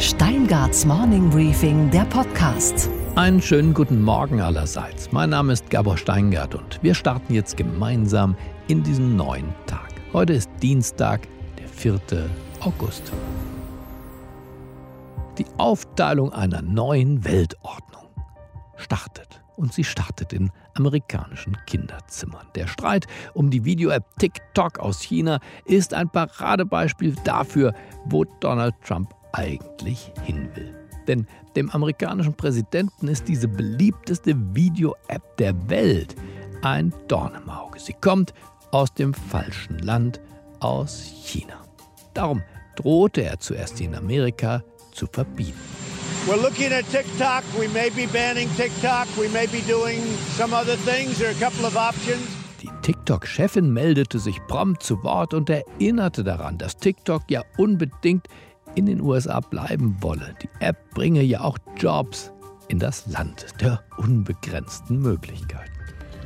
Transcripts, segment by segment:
Steingarts Morning Briefing, der Podcast. Einen schönen guten Morgen allerseits. Mein Name ist Gabor Steingart und wir starten jetzt gemeinsam in diesen neuen Tag. Heute ist Dienstag, der 4. August. Die Aufteilung einer neuen Weltordnung startet. Und sie startet in amerikanischen Kinderzimmern. Der Streit um die Video-App TikTok aus China ist ein Paradebeispiel dafür, wo Donald Trump eigentlich hin will. Denn dem amerikanischen Präsidenten ist diese beliebteste Video-App der Welt ein Dorn im Auge. Sie kommt aus dem falschen Land, aus China. Darum drohte er zuerst in Amerika zu verbieten. We're looking at TikTok. We may be banning TikTok. We may be doing some other things. There are a couple of options. Die TikTok-Chefin meldete sich prompt zu Wort und erinnerte daran, dass TikTok ja unbedingt in den USA bleiben wolle. Die App bringe ja auch Jobs in das Land der unbegrenzten Möglichkeiten.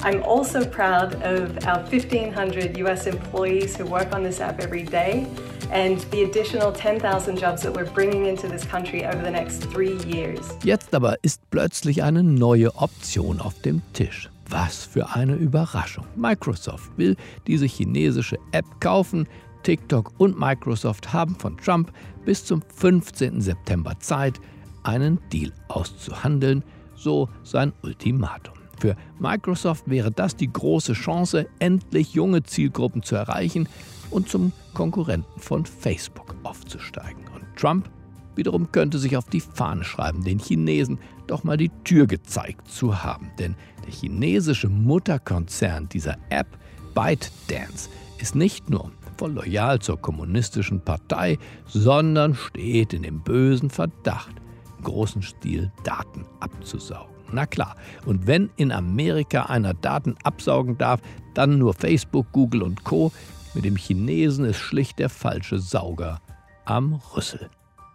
I'm also proud of our 1,500 US employees who work on this app every day and the additional 10,000 jobs that we're bringing into this country over the next three years. Jetzt aber ist plötzlich eine neue Option auf dem Tisch. Was für eine Überraschung. Microsoft will diese chinesische App kaufen. TikTok und Microsoft haben von Trump bis zum 15. September Zeit, einen Deal auszuhandeln, so sein Ultimatum. Für Microsoft wäre das die große Chance, endlich junge Zielgruppen zu erreichen und zum Konkurrenten von Facebook aufzusteigen. Und Trump wiederum könnte sich auf die Fahne schreiben, den Chinesen doch mal die Tür gezeigt zu haben. Denn der chinesische Mutterkonzern dieser App, ByteDance, ist nicht nur voll loyal zur kommunistischen Partei, sondern steht in dem bösen Verdacht, im großen Stil Daten abzusaugen. Na klar, und wenn in Amerika einer Daten absaugen darf, dann nur Facebook, Google und Co. Mit dem Chinesen ist schlicht der falsche Sauger am Rüssel.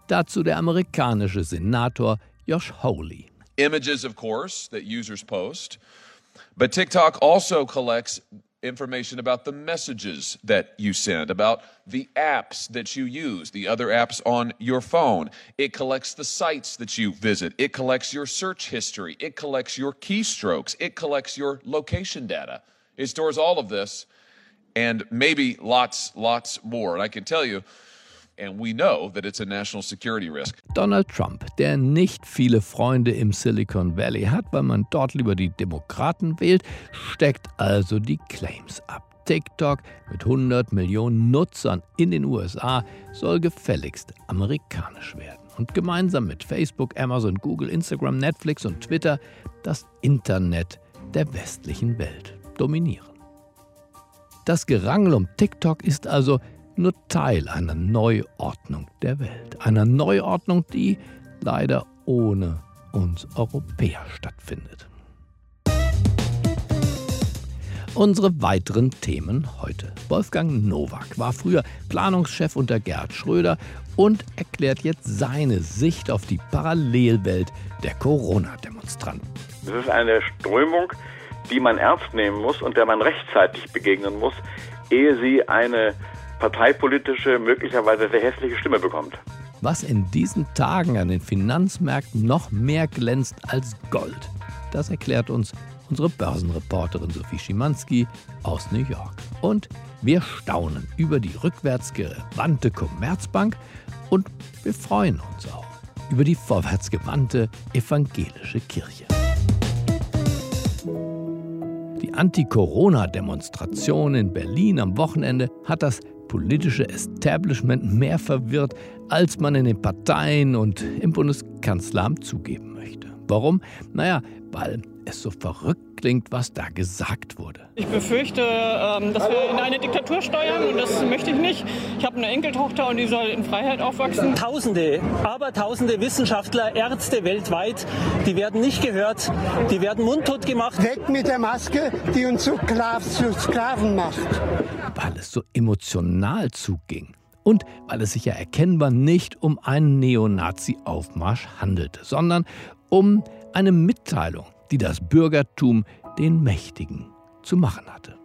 Dazu der amerikanische Senator Josh Hawley. Images, of course, that users post. But TikTok also collects information about the messages that you send, about the apps that you use, the other apps on your phone. It collects the sites that you visit. It collects your search history. It collects your keystrokes. It collects your location data. It stores all of this and maybe lots, lots more. And I can tell you, Donald Trump, der nicht viele Freunde im Silicon Valley hat, weil man dort lieber die Demokraten wählt, steckt also die Claims ab. TikTok mit 100 Millionen Nutzern in den USA soll gefälligst amerikanisch werden und gemeinsam mit Facebook, Amazon, Google, Instagram, Netflix und Twitter das Internet der westlichen Welt dominieren. Das Gerangel um TikTok ist also nur Teil einer Neuordnung der Welt. Einer Neuordnung, die leider ohne uns Europäer stattfindet. Unsere weiteren Themen heute. Wolfgang Nowak war früher Planungschef unter Gerd Schröder und erklärt jetzt seine Sicht auf die Parallelwelt der Corona-Demonstranten. Es ist eine Strömung, die man ernst nehmen muss und der man rechtzeitig begegnen muss, ehe sie eine parteipolitische, möglicherweise sehr hässliche Stimme bekommt. Was in diesen Tagen an den Finanzmärkten noch mehr glänzt als Gold, das erklärt uns unsere Börsenreporterin Sophie Schimanski aus New York. Und wir staunen über die rückwärtsgewandte Commerzbank und wir freuen uns auch über die vorwärtsgewandte evangelische Kirche. Die Anti-Corona-Demonstration in Berlin am Wochenende hat das politische Establishment mehr verwirrt, als man in den Parteien und im Bundeskanzleramt zugeben möchte. Warum? Naja, weil es so verrückt klingt, was da gesagt wurde. Ich befürchte, ähm, dass wir in eine Diktatur steuern und das möchte ich nicht. Ich habe eine Enkeltochter und die soll in Freiheit aufwachsen. Tausende, aber tausende Wissenschaftler, Ärzte weltweit, die werden nicht gehört, die werden mundtot gemacht. Weg mit der Maske, die uns zu, Sklaven macht. Weil es so emotional zuging. Und weil es sich ja erkennbar nicht um einen Neonazi-Aufmarsch handelte, sondern um eine Mitteilung die das Bürgertum den Mächtigen zu machen hatte.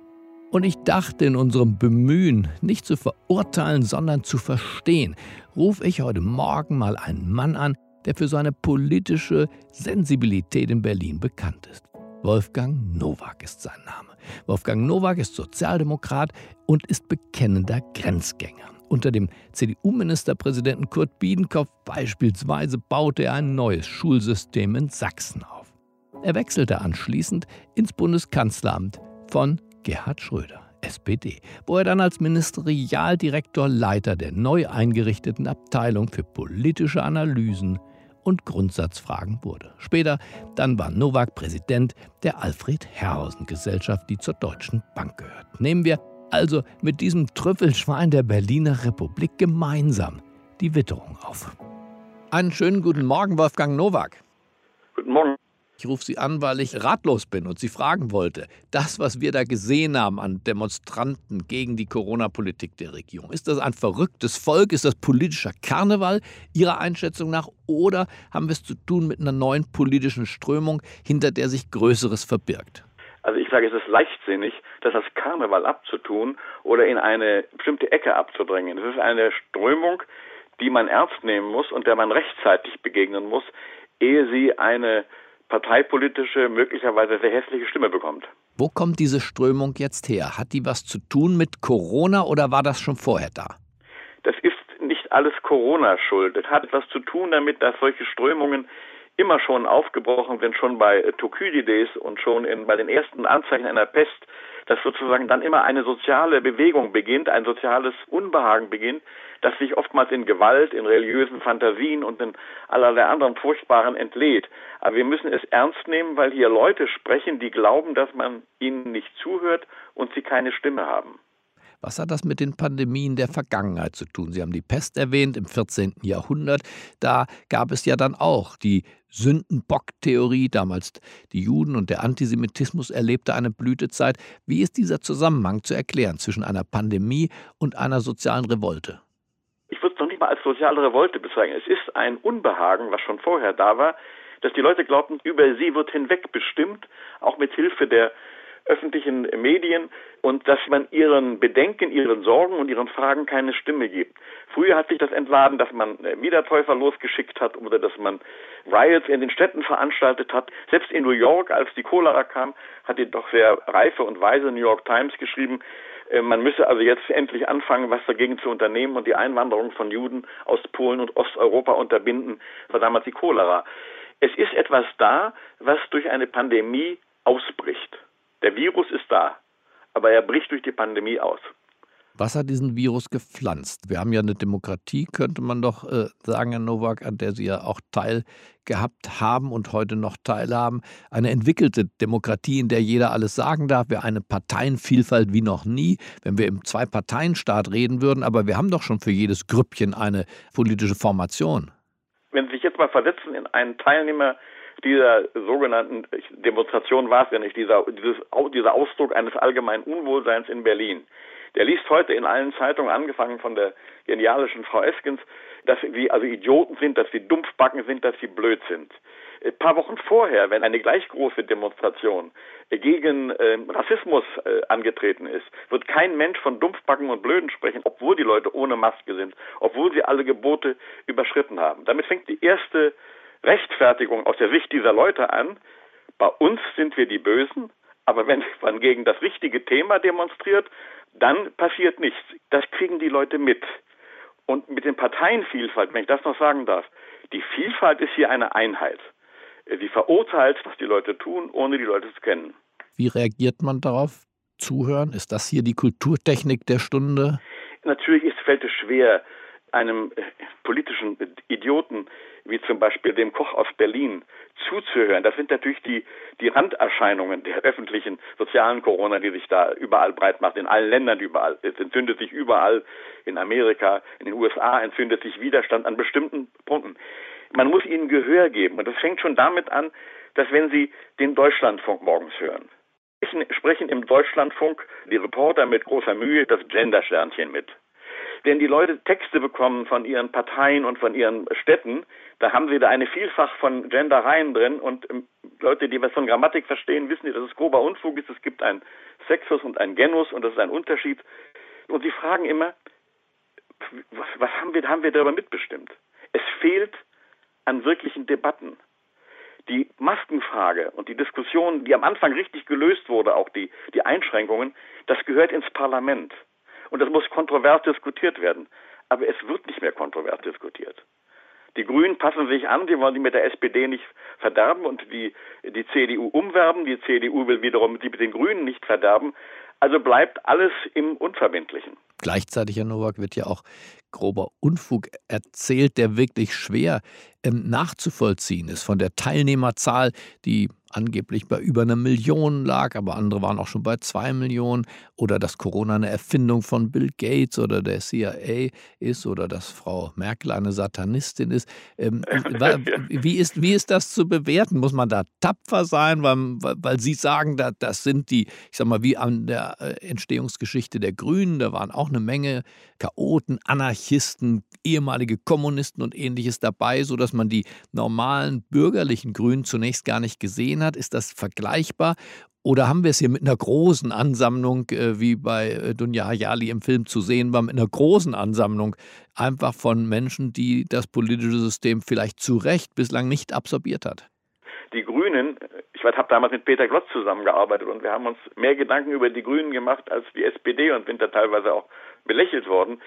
Und ich dachte in unserem Bemühen, nicht zu verurteilen, sondern zu verstehen, rufe ich heute Morgen mal einen Mann an, der für seine politische Sensibilität in Berlin bekannt ist. Wolfgang Nowak ist sein Name. Wolfgang Nowak ist Sozialdemokrat und ist bekennender Grenzgänger. Unter dem CDU-Ministerpräsidenten Kurt Biedenkopf beispielsweise baute er ein neues Schulsystem in Sachsen auf. Er wechselte anschließend ins Bundeskanzleramt von Gerhard Schröder, SPD, wo er dann als Ministerialdirektor Leiter der neu eingerichteten Abteilung für politische Analysen und Grundsatzfragen wurde. Später dann war Nowak Präsident der Alfred Herrhausen Gesellschaft, die zur Deutschen Bank gehört. Nehmen wir also mit diesem Trüffelschwein der Berliner Republik gemeinsam die Witterung auf. Einen schönen guten Morgen, Wolfgang Nowak. Guten Morgen. Ich rufe Sie an, weil ich ratlos bin und Sie fragen wollte. Das, was wir da gesehen haben an Demonstranten gegen die Corona-Politik der Regierung, ist das ein verrücktes Volk? Ist das politischer Karneval Ihrer Einschätzung nach? Oder haben wir es zu tun mit einer neuen politischen Strömung, hinter der sich Größeres verbirgt? Also ich sage, es ist leichtsinnig, das als Karneval abzutun oder in eine bestimmte Ecke abzudrängen. Es ist eine Strömung, die man ernst nehmen muss und der man rechtzeitig begegnen muss, ehe sie eine parteipolitische, möglicherweise sehr hässliche Stimme bekommt. Wo kommt diese Strömung jetzt her? Hat die was zu tun mit Corona oder war das schon vorher da? Das ist nicht alles Corona-Schuld. Es hat etwas zu tun damit, dass solche Strömungen immer schon aufgebrochen sind, schon bei Thukydides und schon in, bei den ersten Anzeichen einer Pest, dass sozusagen dann immer eine soziale Bewegung beginnt, ein soziales Unbehagen beginnt, das sich oftmals in Gewalt, in religiösen Fantasien und in allerlei anderen Furchtbaren entlädt. Aber wir müssen es ernst nehmen, weil hier Leute sprechen, die glauben, dass man ihnen nicht zuhört und sie keine Stimme haben. Was hat das mit den Pandemien der Vergangenheit zu tun? Sie haben die Pest erwähnt im 14. Jahrhundert. Da gab es ja dann auch die Sündenbock-Theorie, damals die Juden und der Antisemitismus erlebte eine Blütezeit. Wie ist dieser Zusammenhang zu erklären zwischen einer Pandemie und einer sozialen Revolte? Ich würde es noch nicht mal als soziale Revolte bezeichnen. Es ist ein Unbehagen, was schon vorher da war, dass die Leute glaubten, über sie wird hinweg bestimmt, auch mit Hilfe der öffentlichen Medien und dass man ihren Bedenken, ihren Sorgen und ihren Fragen keine Stimme gibt. Früher hat sich das entladen, dass man äh, Wiedertäufer losgeschickt hat oder dass man Riots in den Städten veranstaltet hat. Selbst in New York, als die Cholera kam, hat die doch sehr reife und weise New York Times geschrieben, man müsse also jetzt endlich anfangen, was dagegen zu unternehmen und die Einwanderung von Juden aus Polen und Osteuropa unterbinden, war damals die Cholera. Es ist etwas da, was durch eine Pandemie ausbricht. Der Virus ist da, aber er bricht durch die Pandemie aus. Was hat diesen Virus gepflanzt? Wir haben ja eine Demokratie, könnte man doch äh, sagen, Herr Nowak, an der Sie ja auch teilgehabt haben und heute noch teilhaben. Eine entwickelte Demokratie, in der jeder alles sagen darf. Wir eine Parteienvielfalt wie noch nie, wenn wir im Zwei-Parteien-Staat reden würden. Aber wir haben doch schon für jedes Grüppchen eine politische Formation. Wenn Sie sich jetzt mal versetzen in einen Teilnehmer dieser sogenannten Demonstration war es ja nicht, dieser, dieses, dieser Ausdruck eines allgemeinen Unwohlseins in Berlin. Der liest heute in allen Zeitungen, angefangen von der genialischen Frau Eskens, dass sie also Idioten sind, dass sie Dumpfbacken sind, dass sie blöd sind. Ein paar Wochen vorher, wenn eine gleich große Demonstration gegen äh, Rassismus äh, angetreten ist, wird kein Mensch von Dumpfbacken und Blöden sprechen, obwohl die Leute ohne Maske sind, obwohl sie alle Gebote überschritten haben. Damit fängt die erste Rechtfertigung aus der Sicht dieser Leute an, bei uns sind wir die Bösen, aber wenn man gegen das richtige Thema demonstriert, dann passiert nichts. Das kriegen die Leute mit. Und mit den Parteienvielfalt, wenn ich das noch sagen darf, die Vielfalt ist hier eine Einheit. Sie verurteilt, was die Leute tun, ohne die Leute zu kennen. Wie reagiert man darauf? Zuhören? Ist das hier die Kulturtechnik der Stunde? Natürlich ist, fällt es schwer, einem äh, politischen Idioten wie zum Beispiel dem Koch aus Berlin zuzuhören. Das sind natürlich die, die Randerscheinungen der öffentlichen sozialen Corona, die sich da überall breit macht, in allen Ländern überall. Es entzündet sich überall, in Amerika, in den USA entzündet sich Widerstand an bestimmten Punkten. Man muss ihnen Gehör geben. Und das fängt schon damit an, dass wenn Sie den Deutschlandfunk morgens hören, sprechen im Deutschlandfunk die Reporter mit großer Mühe das Gendersternchen mit. Wenn die Leute Texte bekommen von ihren Parteien und von ihren Städten, da haben sie da eine Vielfach von Gendereien drin und ähm, Leute, die was von Grammatik verstehen, wissen, dass es grober Unfug ist. Es gibt ein Sexus und ein Genus und das ist ein Unterschied. Und sie fragen immer, was, was haben wir, haben wir darüber mitbestimmt? Es fehlt an wirklichen Debatten. Die Maskenfrage und die Diskussion, die am Anfang richtig gelöst wurde, auch die, die Einschränkungen, das gehört ins Parlament. Und das muss kontrovers diskutiert werden. Aber es wird nicht mehr kontrovers diskutiert. Die Grünen passen sich an, die wollen die mit der SPD nicht verderben und die, die CDU umwerben. Die CDU will wiederum die mit den Grünen nicht verderben. Also bleibt alles im Unverbindlichen. Gleichzeitig, Herr Nowak, wird ja auch grober Unfug erzählt, der wirklich schwer ähm, nachzuvollziehen ist. Von der Teilnehmerzahl, die angeblich bei über einer Million lag, aber andere waren auch schon bei zwei Millionen. Oder dass Corona eine Erfindung von Bill Gates oder der CIA ist oder dass Frau Merkel eine Satanistin ist. Ähm, wie, ist wie ist das zu bewerten? Muss man da tapfer sein, weil, weil Sie sagen, da, das sind die, ich sag mal, wie an der äh, Entstehungsgeschichte der Grünen, da waren auch eine Menge Chaoten, Anarchisten, ehemalige Kommunisten und ähnliches dabei, sodass man die normalen bürgerlichen Grünen zunächst gar nicht gesehen hat? Ist das vergleichbar? Oder haben wir es hier mit einer großen Ansammlung, äh, wie bei äh, Dunja Hayali im Film zu sehen war, mit einer großen Ansammlung einfach von Menschen, die das politische System vielleicht zu Recht bislang nicht absorbiert hat? Die Grünen, ich habe damals mit Peter Glotz zusammengearbeitet und wir haben uns mehr Gedanken über die Grünen gemacht als die SPD und sind da teilweise auch belächelt worden.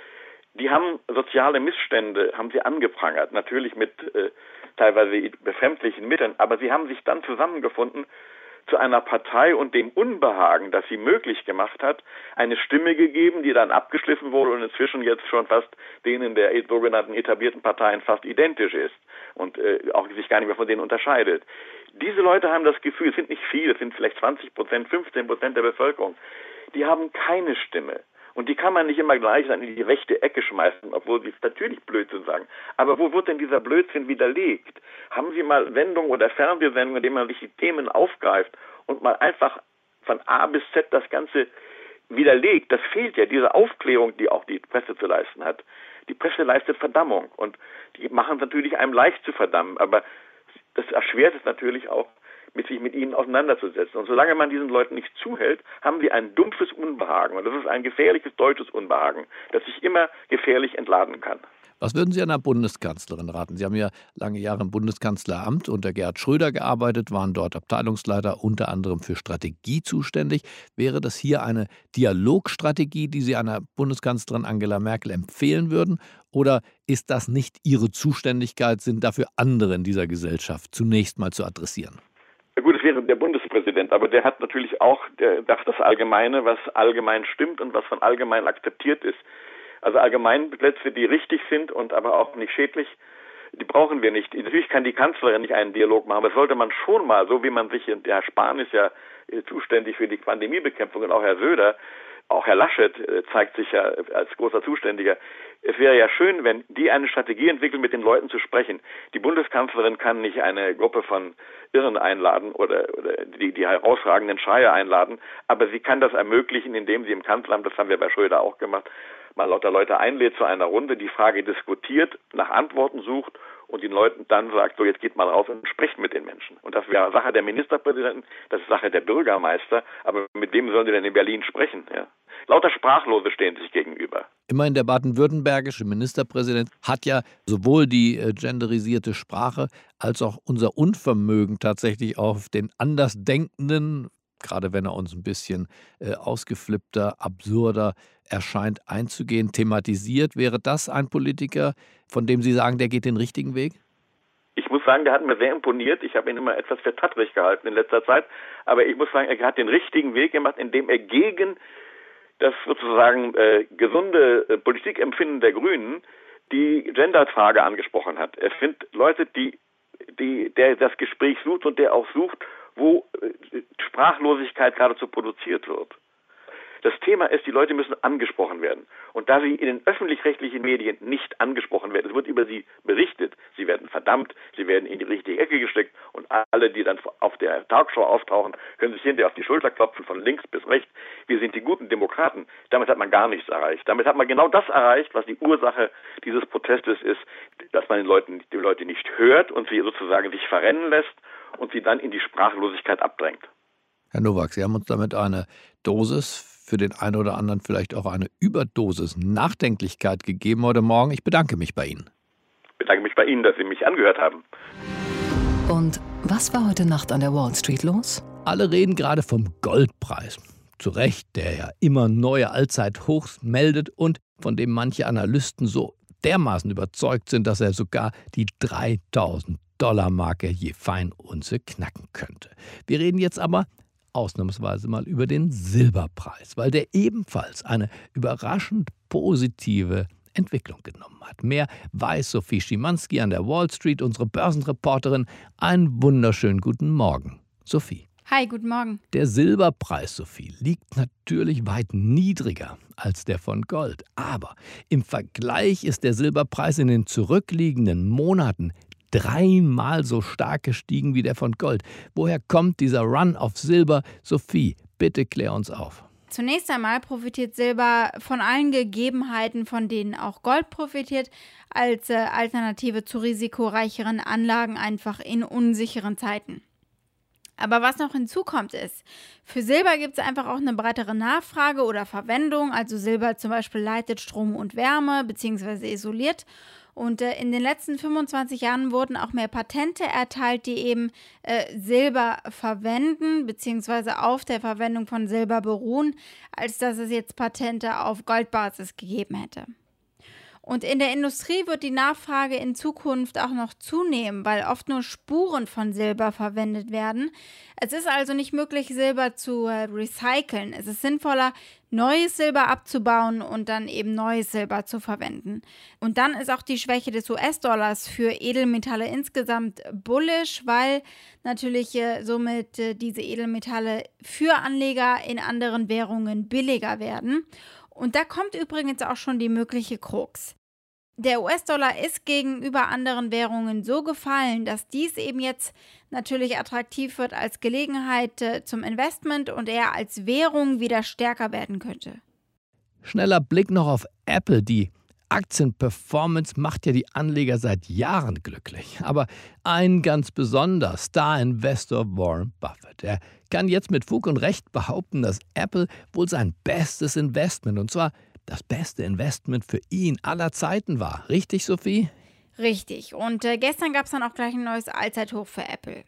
Die haben soziale Missstände, haben sie angeprangert, natürlich mit äh, teilweise befremdlichen Mitteln, aber sie haben sich dann zusammengefunden zu einer Partei und dem Unbehagen, das sie möglich gemacht hat, eine Stimme gegeben, die dann abgeschliffen wurde und inzwischen jetzt schon fast denen der sogenannten etablierten Parteien fast identisch ist und äh, auch sich gar nicht mehr von denen unterscheidet. Diese Leute haben das Gefühl, es sind nicht viele, es sind vielleicht 20 Prozent, 15 Prozent der Bevölkerung, die haben keine Stimme. Und die kann man nicht immer gleich in die rechte Ecke schmeißen, obwohl sie natürlich Blödsinn sagen. Aber wo wird denn dieser Blödsinn widerlegt? Haben Sie mal Sendungen oder Fernsehsendungen, in denen man sich die Themen aufgreift und mal einfach von A bis Z das Ganze widerlegt? Das fehlt ja, diese Aufklärung, die auch die Presse zu leisten hat. Die Presse leistet Verdammung und die machen es natürlich einem leicht zu verdammen, aber das erschwert es natürlich auch mit sich mit ihnen auseinanderzusetzen. Und solange man diesen Leuten nicht zuhält, haben wir ein dumpfes Unbehagen. Und das ist ein gefährliches deutsches Unbehagen, das sich immer gefährlich entladen kann. Was würden Sie einer Bundeskanzlerin raten? Sie haben ja lange Jahre im Bundeskanzleramt unter Gerhard Schröder gearbeitet, waren dort Abteilungsleiter unter anderem für Strategie zuständig. Wäre das hier eine Dialogstrategie, die Sie einer Bundeskanzlerin Angela Merkel empfehlen würden? Oder ist das nicht Ihre Zuständigkeit, sind dafür andere in dieser Gesellschaft zunächst mal zu adressieren? Gut, es wäre der Bundespräsident, aber der hat natürlich auch der, das Allgemeine, was allgemein stimmt und was von allgemein akzeptiert ist. Also Allgemeinplätze, die richtig sind und aber auch nicht schädlich, die brauchen wir nicht. Natürlich kann die Kanzlerin nicht einen Dialog machen, aber das sollte man schon mal, so wie man sich, der Herr Spahn ist ja zuständig für die Pandemiebekämpfung und auch Herr Söder, auch Herr Laschet äh, zeigt sich ja als großer Zuständiger. Es wäre ja schön, wenn die eine Strategie entwickeln, mit den Leuten zu sprechen. Die Bundeskanzlerin kann nicht eine Gruppe von Irren einladen oder, oder die, die herausragenden Schreier einladen, aber sie kann das ermöglichen, indem sie im Kanzleramt, das haben wir bei Schröder auch gemacht, mal lauter Leute einlädt zu einer Runde, die Frage diskutiert, nach Antworten sucht und den Leuten dann sagt, so jetzt geht mal raus und spricht mit den Menschen. Und das wäre Sache der Ministerpräsidenten, das ist Sache der Bürgermeister, aber mit wem sollen die denn in Berlin sprechen? Ja? Lauter Sprachlose stehen sich gegenüber. Immerhin der baden-württembergische Ministerpräsident hat ja sowohl die äh, genderisierte Sprache als auch unser Unvermögen tatsächlich auf den Andersdenkenden, gerade wenn er uns ein bisschen äh, ausgeflippter, absurder erscheint, einzugehen, thematisiert. Wäre das ein Politiker, von dem Sie sagen, der geht den richtigen Weg? Ich muss sagen, der hat mir sehr imponiert. Ich habe ihn immer etwas vertattrig gehalten in letzter Zeit. Aber ich muss sagen, er hat den richtigen Weg gemacht, indem er gegen das sozusagen äh, gesunde äh, Politikempfinden der Grünen die Genderfrage angesprochen hat. Er findet Leute, die, die, der das Gespräch sucht und der auch sucht, wo äh, Sprachlosigkeit geradezu produziert wird. Das Thema ist, die Leute müssen angesprochen werden. Und da sie in den öffentlich-rechtlichen Medien nicht angesprochen werden, es wird über sie berichtet, sie werden verdammt, sie werden in die richtige Ecke gesteckt und alle, die dann auf der Talkshow auftauchen, können sich hinterher auf die Schulter klopfen, von links bis rechts. Wir sind die guten Demokraten. Damit hat man gar nichts erreicht. Damit hat man genau das erreicht, was die Ursache dieses Protestes ist, dass man den Leuten, die Leute nicht hört und sie sozusagen sich verrennen lässt und sie dann in die Sprachlosigkeit abdrängt. Herr Nowak, Sie haben uns damit eine Dosis, für den einen oder anderen vielleicht auch eine Überdosis Nachdenklichkeit gegeben heute Morgen. Ich bedanke mich bei Ihnen. Ich bedanke mich bei Ihnen, dass Sie mich angehört haben. Und was war heute Nacht an der Wall Street los? Alle reden gerade vom Goldpreis. Zu Recht, der ja immer neue Allzeithochs meldet und von dem manche Analysten so dermaßen überzeugt sind, dass er sogar die 3000 Dollar Marke je Feinunze knacken könnte. Wir reden jetzt aber ausnahmsweise mal über den Silberpreis, weil der ebenfalls eine überraschend positive Entwicklung genommen hat. Mehr weiß Sophie Schimanski an der Wall Street, unsere Börsenreporterin. Einen wunderschönen guten Morgen. Sophie. Hi, guten Morgen. Der Silberpreis, Sophie, liegt natürlich weit niedriger als der von Gold. Aber im Vergleich ist der Silberpreis in den zurückliegenden Monaten dreimal so stark gestiegen wie der von Gold. Woher kommt dieser Run auf Silber? Sophie, bitte klär uns auf. Zunächst einmal profitiert Silber von allen Gegebenheiten, von denen auch Gold profitiert, als äh, Alternative zu risikoreicheren Anlagen einfach in unsicheren Zeiten. Aber was noch hinzukommt ist, für Silber gibt es einfach auch eine breitere Nachfrage oder Verwendung. Also Silber zum Beispiel leitet Strom und Wärme bzw. isoliert. Und äh, in den letzten 25 Jahren wurden auch mehr Patente erteilt, die eben äh, Silber verwenden, beziehungsweise auf der Verwendung von Silber beruhen, als dass es jetzt Patente auf Goldbasis gegeben hätte. Und in der Industrie wird die Nachfrage in Zukunft auch noch zunehmen, weil oft nur Spuren von Silber verwendet werden. Es ist also nicht möglich, Silber zu äh, recyceln. Es ist sinnvoller, neues Silber abzubauen und dann eben neues Silber zu verwenden. Und dann ist auch die Schwäche des US-Dollars für Edelmetalle insgesamt bullish, weil natürlich äh, somit äh, diese Edelmetalle für Anleger in anderen Währungen billiger werden. Und da kommt übrigens auch schon die mögliche Krux. Der US-Dollar ist gegenüber anderen Währungen so gefallen, dass dies eben jetzt natürlich attraktiv wird als Gelegenheit äh, zum Investment und er als Währung wieder stärker werden könnte. Schneller Blick noch auf Apple. Die Aktienperformance macht ja die Anleger seit Jahren glücklich. Aber ein ganz besonderer Star-Investor Warren Buffett. Er kann jetzt mit Fug und Recht behaupten, dass Apple wohl sein bestes Investment, und zwar das beste Investment für ihn aller Zeiten war. Richtig, Sophie? Richtig. Und äh, gestern gab es dann auch gleich ein neues Allzeithoch für Apple.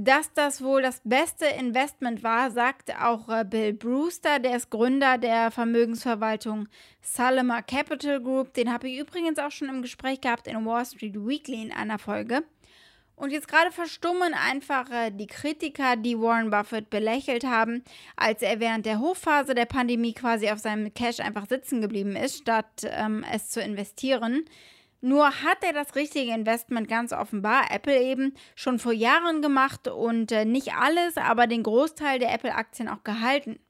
Dass das wohl das beste Investment war, sagt auch äh, Bill Brewster, der ist Gründer der Vermögensverwaltung Salama Capital Group. Den habe ich übrigens auch schon im Gespräch gehabt in Wall Street Weekly in einer Folge. Und jetzt gerade verstummen einfach äh, die Kritiker, die Warren Buffett belächelt haben, als er während der Hochphase der Pandemie quasi auf seinem Cash einfach sitzen geblieben ist, statt ähm, es zu investieren. Nur hat er das richtige Investment ganz offenbar, Apple eben, schon vor Jahren gemacht und äh, nicht alles, aber den Großteil der Apple-Aktien auch gehalten.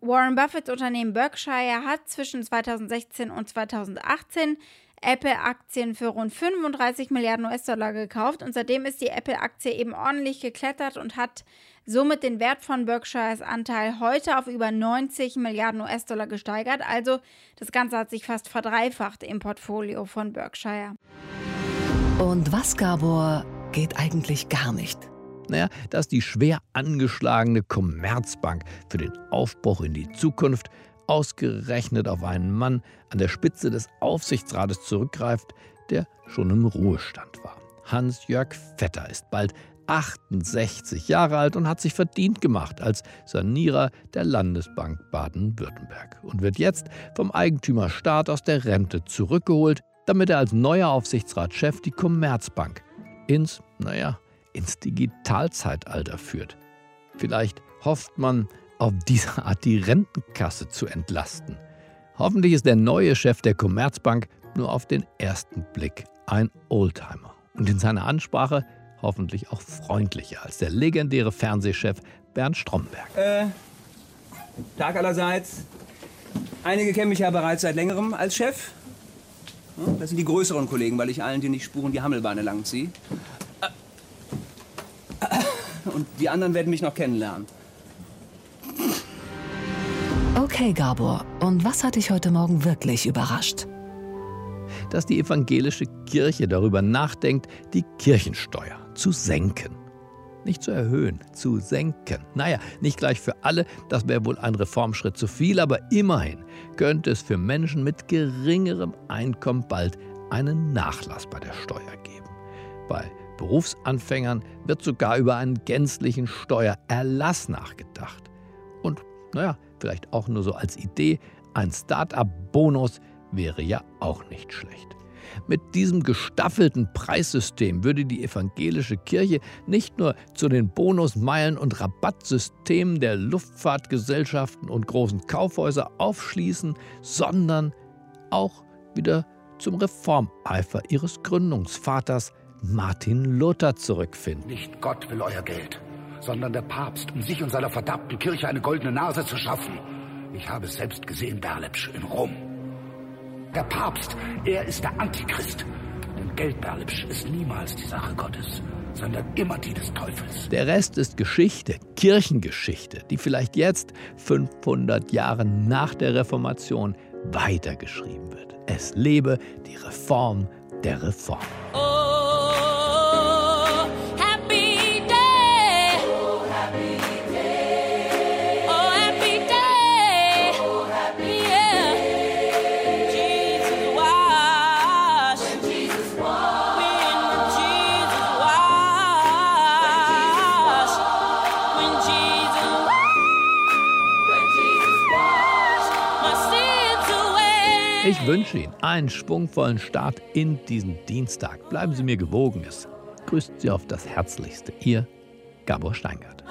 Warren Buffetts Unternehmen Berkshire hat zwischen 2016 und 2018 Apple-Aktien für rund 35 Milliarden US-Dollar gekauft und seitdem ist die Apple-Aktie eben ordentlich geklettert und hat somit den Wert von Berkshires Anteil heute auf über 90 Milliarden US-Dollar gesteigert. Also das Ganze hat sich fast verdreifacht im Portfolio von Berkshire. Und was, Gabor, geht eigentlich gar nicht? Naja, dass die schwer angeschlagene Commerzbank für den Aufbruch in die Zukunft ausgerechnet auf einen Mann an der Spitze des Aufsichtsrates zurückgreift, der schon im Ruhestand war. Hans-Jörg Vetter ist bald 68 Jahre alt und hat sich verdient gemacht als Sanierer der Landesbank Baden-Württemberg und wird jetzt vom Eigentümerstaat aus der Rente zurückgeholt, damit er als neuer Aufsichtsratschef die Commerzbank ins, naja, ins Digitalzeitalter führt. Vielleicht hofft man, auf diese Art die Rentenkasse zu entlasten. Hoffentlich ist der neue Chef der Commerzbank nur auf den ersten Blick ein Oldtimer und in seiner Ansprache hoffentlich auch freundlicher als der legendäre Fernsehchef Bernd Stromberg. Äh, Tag allerseits. Einige kennen mich ja bereits seit längerem als Chef. Das sind die größeren Kollegen, weil ich allen, die nicht spuren, die Hammelbeine langziehe. und die anderen werden mich noch kennenlernen. Okay, Gabor, und was hat dich heute Morgen wirklich überrascht? Dass die evangelische Kirche darüber nachdenkt, die Kirchensteuer zu senken. Nicht zu erhöhen, zu senken. Naja, nicht gleich für alle, das wäre wohl ein Reformschritt zu viel, aber immerhin könnte es für Menschen mit geringerem Einkommen bald einen Nachlass bei der Steuer geben. Bei Berufsanfängern wird sogar über einen gänzlichen Steuererlass nachgedacht. Und naja, vielleicht auch nur so als Idee, ein Start-up-Bonus wäre ja auch nicht schlecht. Mit diesem gestaffelten Preissystem würde die evangelische Kirche nicht nur zu den Bonusmeilen und Rabattsystemen der Luftfahrtgesellschaften und großen Kaufhäuser aufschließen, sondern auch wieder zum Reformeifer ihres Gründungsvaters Martin Luther zurückfinden. Nicht Gott will euer Geld, sondern der Papst, um sich und seiner verdammten Kirche eine goldene Nase zu schaffen. Ich habe es selbst gesehen, Berlepsch, in Rom. Der Papst, er ist der Antichrist. Denn Geld, Berlepsch, ist niemals die Sache Gottes, sondern immer die des Teufels. Der Rest ist Geschichte, Kirchengeschichte, die vielleicht jetzt, 500 Jahre nach der Reformation, weitergeschrieben wird. Es lebe die Reform der Reform. Oh. Wünsche Ihnen einen schwungvollen Start in diesen Dienstag. Bleiben Sie mir gewogen. Es grüßt Sie auf das Herzlichste. Ihr Gabor Steingart.